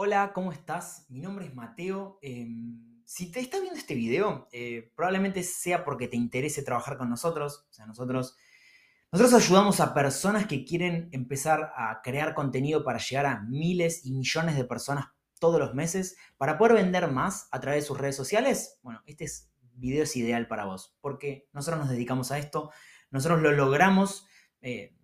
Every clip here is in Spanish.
Hola, ¿cómo estás? Mi nombre es Mateo. Em, si te estás viendo este video, eh, probablemente sea porque te interese trabajar con nosotros. O sea, nosotros, nosotros ayudamos a personas que quieren empezar a crear contenido para llegar a miles y millones de personas todos los meses para poder vender más a través de sus redes sociales. Bueno, este es, video es ideal para vos porque nosotros nos dedicamos a esto. Nosotros lo logramos eh,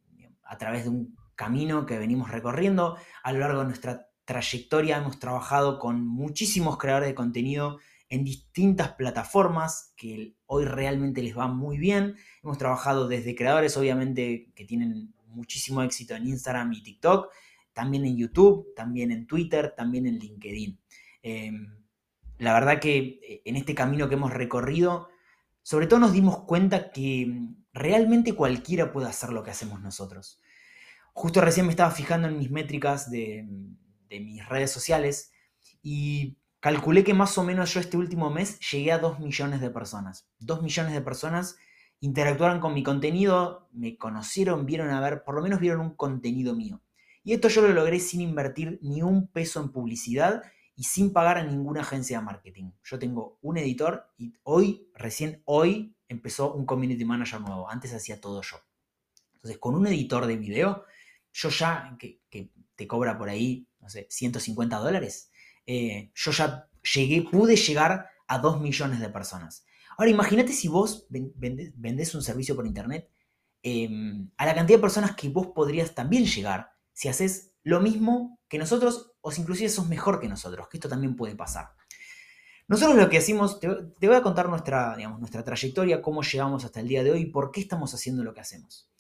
a través de un camino que venimos recorriendo a lo largo de nuestra trayectoria hemos trabajado con muchísimos creadores de contenido en distintas plataformas que hoy realmente les va muy bien. Hemos trabajado desde creadores, obviamente, que tienen muchísimo éxito en Instagram y TikTok, también en YouTube, también en Twitter, también en LinkedIn. Em, la verdad que eh, en este camino que hemos recorrido, sobre todo nos dimos cuenta que mm, realmente cualquiera puede hacer lo que hacemos nosotros. Justo recién me estaba fijando en mis métricas de, mm, mis redes sociales y calculé que más o menos yo este último mes llegué a 2 millones de personas. 2 millones de personas interactuaron con mi contenido, me conocieron, vieron a ver, por lo menos vieron un contenido mío. Y esto yo lo logré sin invertir ni un peso en publicidad y sin pagar a ninguna agencia de marketing. Yo tengo un editor y hoy, recién hoy, empezó un community manager nuevo. Antes hacía todo yo. Entonces, con un editor de video, yo ya, que te cobra por ahí no sé, 150 dólares, eh, yo ya llegué, pude llegar a 2 millones de personas. Ahora imagínate si vos vendés un servicio por internet em, a la cantidad de personas que vos podrías también llegar si haces lo mismo que nosotros o si inclusive sos mejor que nosotros, que esto también puede pasar. Nosotros lo que hacemos, te, voy a contar nuestra, digamos, nuestra trayectoria, cómo llegamos hasta el día de hoy y por qué estamos haciendo lo que hacemos.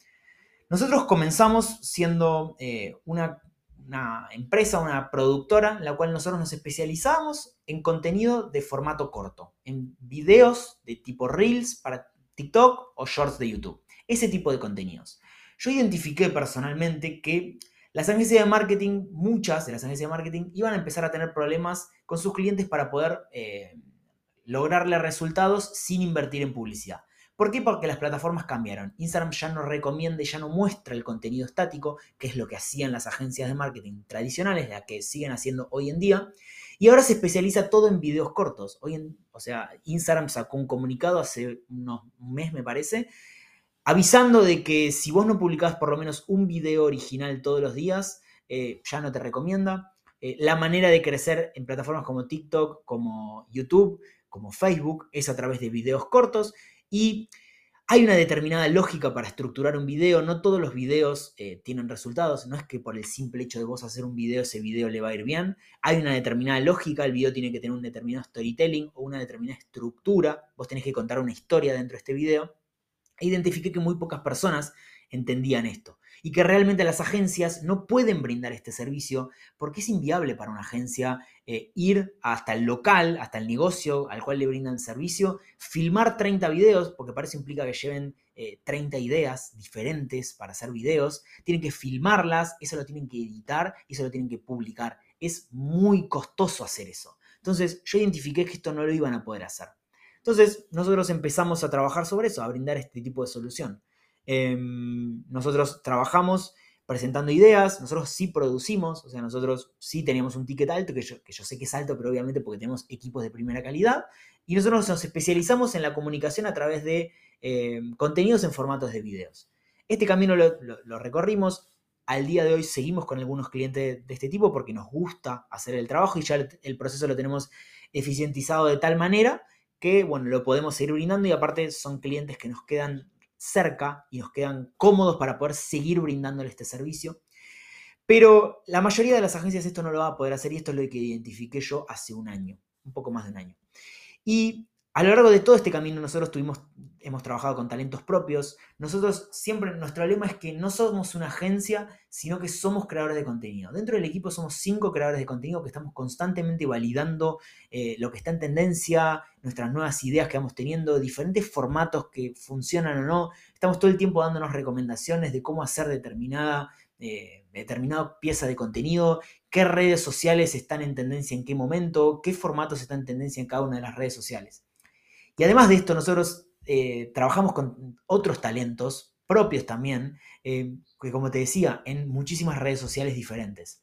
Nosotros comenzamos siendo eh, una una empresa, una productora, en la cual nosotros nos especializamos en contenido de formato corto, en videos de tipo Reels para TikTok o Shorts de YouTube. Ese tipo de contenidos. Yo identifiqué personalmente que las agencias de marketing, muchas de las agencias de marketing, iban a empezar a tener problemas con sus clientes para poder eh, lograrle resultados sin invertir en publicidad. ¿Por qué? Porque las plataformas cambiaron. Instagram ya no recomienda y ya no muestra el contenido estático, que es lo que hacían las agencias de marketing tradicionales, la que siguen haciendo hoy en día. Y ahora se especializa todo en videos cortos. Hoy en, o sea, Instagram sacó un comunicado hace unos, un mes, me parece, avisando de que si vos no publicás por lo menos un video original todos los días, eh, ya no te recomienda. Eh, la manera de crecer en plataformas como TikTok, como YouTube, como Facebook, es a través de videos cortos. Y hay una determinada lógica para estructurar un video. No todos los videos eh, tienen resultados. No es que por el simple hecho de vos hacer un video, ese video le va a ir bien. Hay una determinada lógica. El video tiene que tener un determinado storytelling o una determinada estructura. Vos tenés que contar una historia dentro de este video. E identifiqué que muy pocas personas entendían esto y que realmente las agencias no pueden brindar este servicio porque es inviable para una agencia eh, ir hasta el local, hasta el negocio al cual le brindan servicio, filmar 30 videos, porque para eso implica que lleven 30 eh, ideas diferentes para hacer videos, tienen que filmarlas, eso lo tienen que editar y eso lo tienen que publicar. Es muy costoso hacer eso. Entonces yo identifiqué que esto no lo iban a poder hacer. Entonces nosotros empezamos a trabajar sobre eso, a brindar este tipo de solución. Em, nosotros trabajamos presentando ideas, nosotros sí producimos, o sea, nosotros sí teníamos un ticket alto, que yo, sé que es alto, pero obviamente porque tenemos equipos de primera calidad, y nosotros nos especializamos en la comunicación a través de em, contenidos en formatos de videos. Este camino lo, recorrimos, al día de hoy seguimos con algunos clientes de este tipo porque nos gusta hacer el trabajo y ya el proceso lo tenemos eficientizado de tal manera que, bueno, lo podemos seguir brindando y aparte son clientes que nos quedan cerca y nos quedan cómodos para poder seguir brindándole este servicio. Pero la mayoría de las agencias esto no lo va a poder hacer y esto es lo que identifiqué yo hace un año, un poco más de un año. Y a lo largo de todo este camino nosotros hemos trabajado con talentos propios. Nosotros siempre, nuestro lema es que no somos una agencia, sino que somos creadores de contenido. Dentro del equipo somos cinco creadores de contenido que estamos constantemente validando eh, lo que está en tendencia, nuestras nuevas ideas que vamos teniendo, diferentes formatos que funcionan o no. Estamos todo el tiempo dándonos recomendaciones de cómo hacer determinada... Eh, determinada pieza de contenido, qué redes sociales están en tendencia en qué momento, qué formatos están en tendencia en cada una de las redes sociales. Y además de esto, nosotros eh, trabajamos con otros talentos propios también, eh, que como te decía, en muchísimas redes sociales diferentes.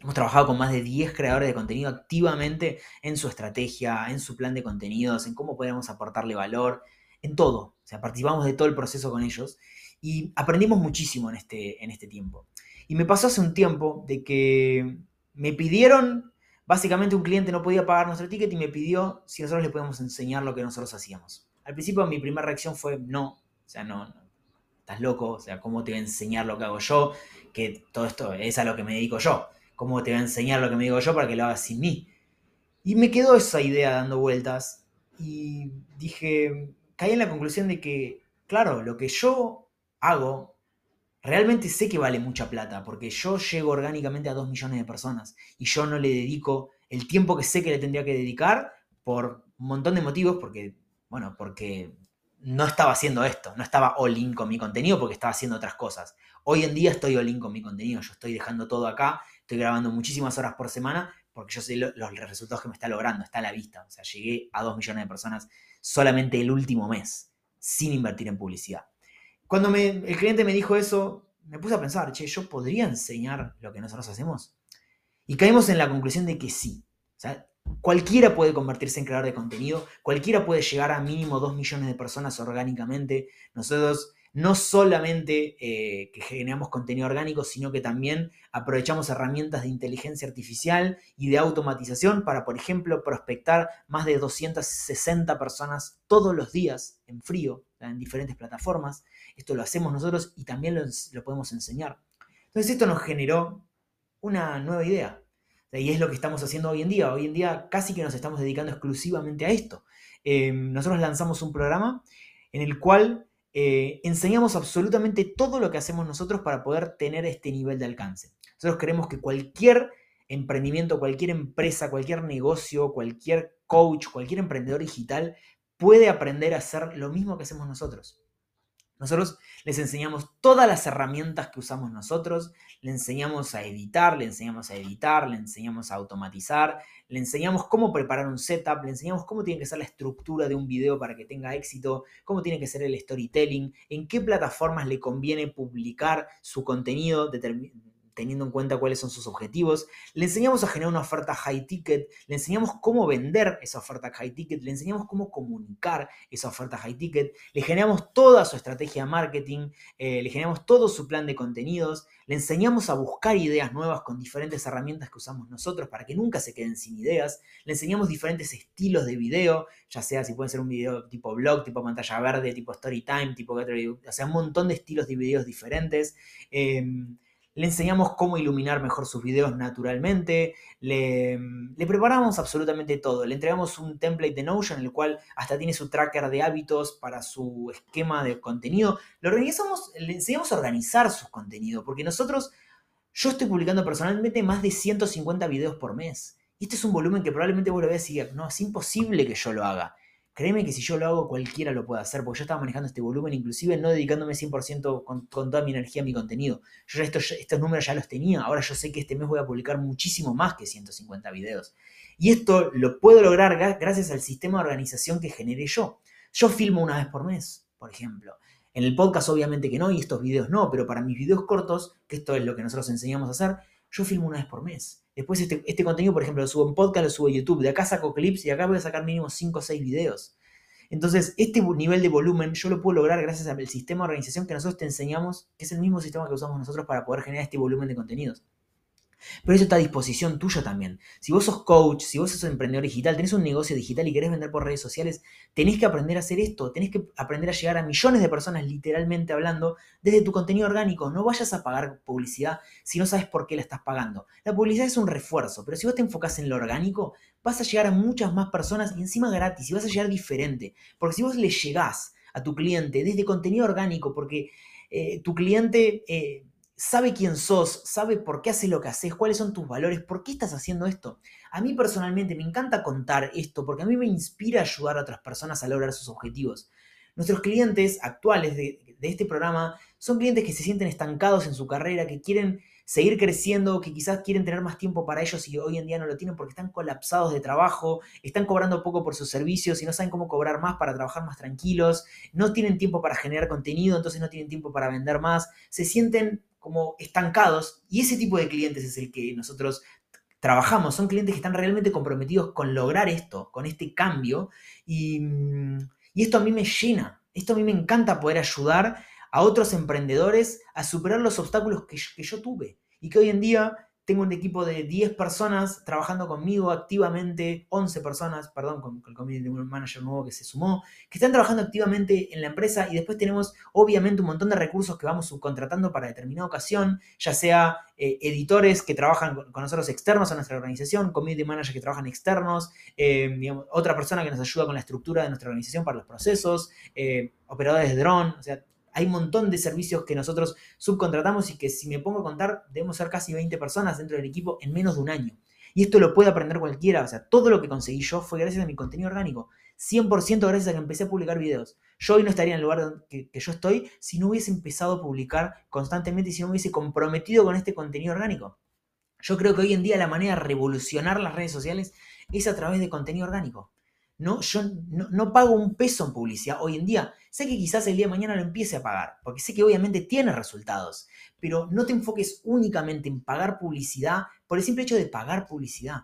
Hemos trabajado con más de 10 creadores de contenido activamente en su estrategia, en su plan de contenidos, en cómo podemos aportarle valor, en todo. O sea, participamos de todo el proceso con ellos y aprendimos muchísimo en este, en este tiempo. Y me pasó hace un tiempo de que me pidieron, básicamente un cliente no podía pagar nuestro ticket y me pidió si nosotros le podíamos enseñar lo que nosotros hacíamos. Al principio mi primera reacción fue no, o sea, no, no estás loco, o sea, ¿cómo te voy a enseñar lo que hago yo? Que todo esto es a lo que me dedico yo. ¿Cómo te voy a enseñar lo que me digo yo para que lo hagas sin mí? Y me quedó esa idea dando vueltas y dije, caí en la conclusión de que, claro, lo que yo hago, realmente sé que vale mucha plata, porque yo llego orgánicamente a 2 millones de personas y yo no le dedico el tiempo que sé que le tendría que dedicar por un montón de motivos, porque, bueno, porque no estaba haciendo esto, no estaba all in con mi contenido porque estaba haciendo otras cosas. Hoy en día estoy all in con mi contenido, yo estoy dejando todo acá, estoy grabando muchísimas horas por semana porque yo sé los resultados que me está logrando, está a la vista. O sea, llegué a 2 millones de personas solamente el último mes, sin invertir en publicidad. Cuando el cliente me dijo eso, me puse a pensar, che, ¿yo podría enseñar lo que nosotros hacemos? Y caímos en la conclusión de que sí. Cualquiera puede convertirse en creador de contenido, cualquiera puede llegar a mínimo 2 millones de personas orgánicamente. Nosotros no solamente eh, generamos contenido orgánico, sino que también aprovechamos herramientas de inteligencia artificial y de automatización para, por ejemplo, prospectar más de 260 personas todos los días en frío, en diferentes plataformas. Esto lo hacemos nosotros y también lo, podemos enseñar. Entonces esto nos generó una nueva idea. Y es lo que estamos haciendo hoy en día. Hoy en día casi que nos estamos dedicando exclusivamente a esto. Eh, nosotros lanzamos un programa en el cual eh, enseñamos absolutamente todo lo que hacemos nosotros para poder tener este nivel de alcance. Nosotros creemos que cualquier emprendimiento, cualquier empresa, cualquier negocio, cualquier coach, cualquier emprendedor digital puede aprender a hacer lo mismo que hacemos nosotros. Nosotros les enseñamos todas las herramientas que usamos nosotros, le enseñamos a editar, le enseñamos a editar, le enseñamos a automatizar, le enseñamos cómo preparar un setup, le enseñamos cómo tiene que ser la estructura de un video para que tenga éxito, cómo tiene que ser el storytelling, en qué plataformas le conviene publicar su contenido, teniendo en cuenta cuáles son sus objetivos. Le enseñamos a generar una oferta high ticket, le enseñamos cómo vender esa oferta high ticket, le enseñamos cómo comunicar esa oferta high ticket, le generamos toda su estrategia de marketing, eh, le generamos todo su plan de contenidos, le enseñamos a buscar ideas nuevas con diferentes herramientas que usamos nosotros para que nunca se queden sin ideas, le enseñamos diferentes estilos de video, ya sea si puede ser un video tipo blog, tipo pantalla verde, tipo story time, tipo, o sea, un montón de estilos de videos diferentes. Em, le enseñamos cómo iluminar mejor sus videos naturalmente, le, preparamos absolutamente todo, le entregamos un template de Notion en el cual hasta tiene su tracker de hábitos para su esquema de contenido, lo organizamos, le enseñamos a organizar sus contenidos, porque nosotros, yo estoy publicando personalmente más de 150 videos por mes, y este es un volumen que probablemente vos lo veas y no, es imposible que yo lo haga. Créeme que si yo lo hago, cualquiera lo puede hacer, porque yo estaba manejando este volumen, inclusive no dedicándome 100% con, toda mi energía a mi contenido. Yo ya estos, estos números ya los tenía, ahora yo sé que este mes voy a publicar muchísimo más que 150 videos. Y esto lo puedo lograr gracias al sistema de organización que generé yo. Yo filmo una vez por mes, por ejemplo. En el podcast obviamente que no, y estos videos no, pero para mis videos cortos, que esto es lo que nosotros enseñamos a hacer, yo filmo una vez por mes. Después este, este, contenido, por ejemplo, lo subo en podcast, lo subo en YouTube. De acá saco clips y acá voy a sacar mínimo 5 o 6 videos. Entonces, este nivel de volumen yo lo puedo lograr gracias al sistema de organización que nosotros te enseñamos, que es el mismo sistema que usamos nosotros para poder generar este volumen de contenidos. Pero eso está a disposición tuya también. Si vos sos coach, si vos sos emprendedor digital, tenés un negocio digital y querés vender por redes sociales, tenés que aprender a hacer esto, tenés que aprender a llegar a millones de personas literalmente hablando desde tu contenido orgánico. No vayas a pagar publicidad si no sabes por qué la estás pagando. La publicidad es un refuerzo, pero si vos te enfocás en lo orgánico, vas a llegar a muchas más personas y encima gratis y vas a llegar diferente. Porque si vos le llegás a tu cliente desde contenido orgánico, porque eh, tu cliente... Eh, sabe quién sos, sabe por qué haces lo que haces, cuáles son tus valores, por qué estás haciendo esto. A mí personalmente me encanta contar esto porque a mí me inspira ayudar a otras personas a lograr sus objetivos. Nuestros clientes actuales de, este programa son clientes que se sienten estancados en su carrera, que quieren seguir creciendo, que quizás quieren tener más tiempo para ellos y hoy en día no lo tienen porque están colapsados de trabajo, están cobrando poco por sus servicios y no saben cómo cobrar más para trabajar más tranquilos, no tienen tiempo para generar contenido, entonces no tienen tiempo para vender más, se sienten como estancados y ese tipo de clientes es el que nosotros trabajamos. Son clientes que están realmente comprometidos con lograr esto, con este cambio y, y esto a mí me llena. Esto a mí me encanta poder ayudar a otros emprendedores a superar los obstáculos que que yo tuve y que hoy en día tengo un equipo de 10 personas trabajando conmigo activamente, 11 personas, perdón, con, el community manager nuevo que se sumó, que están trabajando activamente en la empresa y después tenemos obviamente un montón de recursos que vamos subcontratando para determinada ocasión, ya sea eh, editores que trabajan con nosotros externos a nuestra organización, community managers que trabajan externos, eh, otra persona que nos ayuda con la estructura de nuestra organización para los procesos, eh, operadores de dron, o sea, hay un montón de servicios que nosotros subcontratamos y que si me pongo a contar, debemos ser casi 20 personas dentro del equipo en menos de un año. Y esto lo puede aprender cualquiera, o sea, todo lo que conseguí yo fue gracias a mi contenido orgánico. 100% gracias a que empecé a publicar videos. Yo hoy no estaría en el lugar que, que yo estoy si no hubiese empezado a publicar constantemente y si no hubiese comprometido con este contenido orgánico. Yo creo que hoy en día la manera de revolucionar las redes sociales es a través de contenido orgánico. No, yo no, pago un peso en publicidad hoy en día. Sé que quizás el día de mañana lo empiece a pagar, porque sé que obviamente tiene resultados, pero no te enfoques únicamente en pagar publicidad por el simple hecho de pagar publicidad,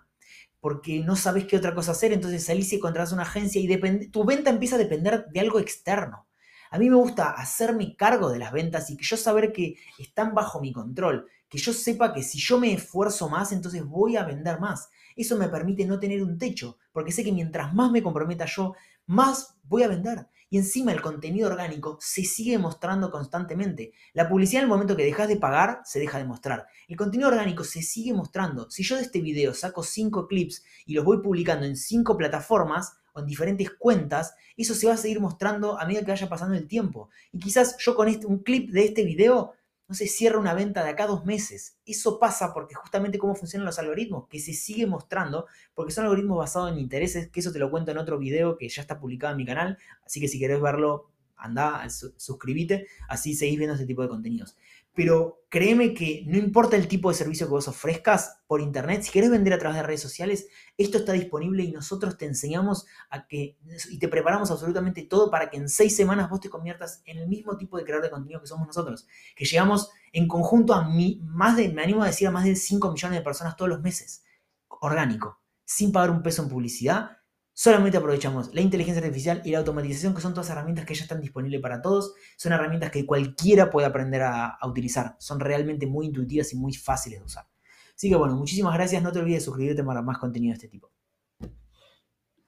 porque no sabes qué otra cosa hacer, entonces salís y contratas una agencia y tu venta empieza a depender de algo externo. A mí me gusta hacerme cargo de las ventas y que yo saber que están bajo mi control, que yo sepa que si yo me esfuerzo más, entonces voy a vender más. Eso me permite no tener un techo, porque sé que mientras más me comprometa yo, más voy a vender. Y encima el contenido orgánico se sigue mostrando constantemente. La publicidad en el momento que dejas de pagar, se deja de mostrar. El contenido orgánico se sigue mostrando. Si yo de este video saco cinco clips y los voy publicando en cinco plataformas o en diferentes cuentas, eso se va a seguir mostrando a medida que vaya pasando el tiempo. Y quizás yo con este, un clip de este video no se cierra una venta de acá dos meses. Eso pasa porque justamente cómo funcionan los algoritmos, que se sigue mostrando, porque son algoritmos basados en intereses, que eso te lo cuento en otro video que ya está publicado en mi canal, así que si querés verlo, anda, suscríbete, así seguís viendo este tipo de contenidos pero créeme que no importa el tipo de servicio que vos ofrezcas por internet, si querés vender a través de redes sociales, esto está disponible y nosotros te enseñamos a que y te preparamos absolutamente todo para que en seis semanas vos te conviertas en el mismo tipo de creador de contenido que somos nosotros, que llegamos en conjunto a más de, me animo a decir, a más de 5 millones de personas todos los meses, orgánico, sin pagar un peso en publicidad Solamente aprovechamos la inteligencia artificial y la automatización, que son todas herramientas que ya están disponibles para todos. Son herramientas que cualquiera puede aprender a, utilizar. Son realmente muy intuitivas y muy fáciles de usar. Así que bueno, muchísimas gracias. No te olvides de suscribirte para más contenido de este tipo.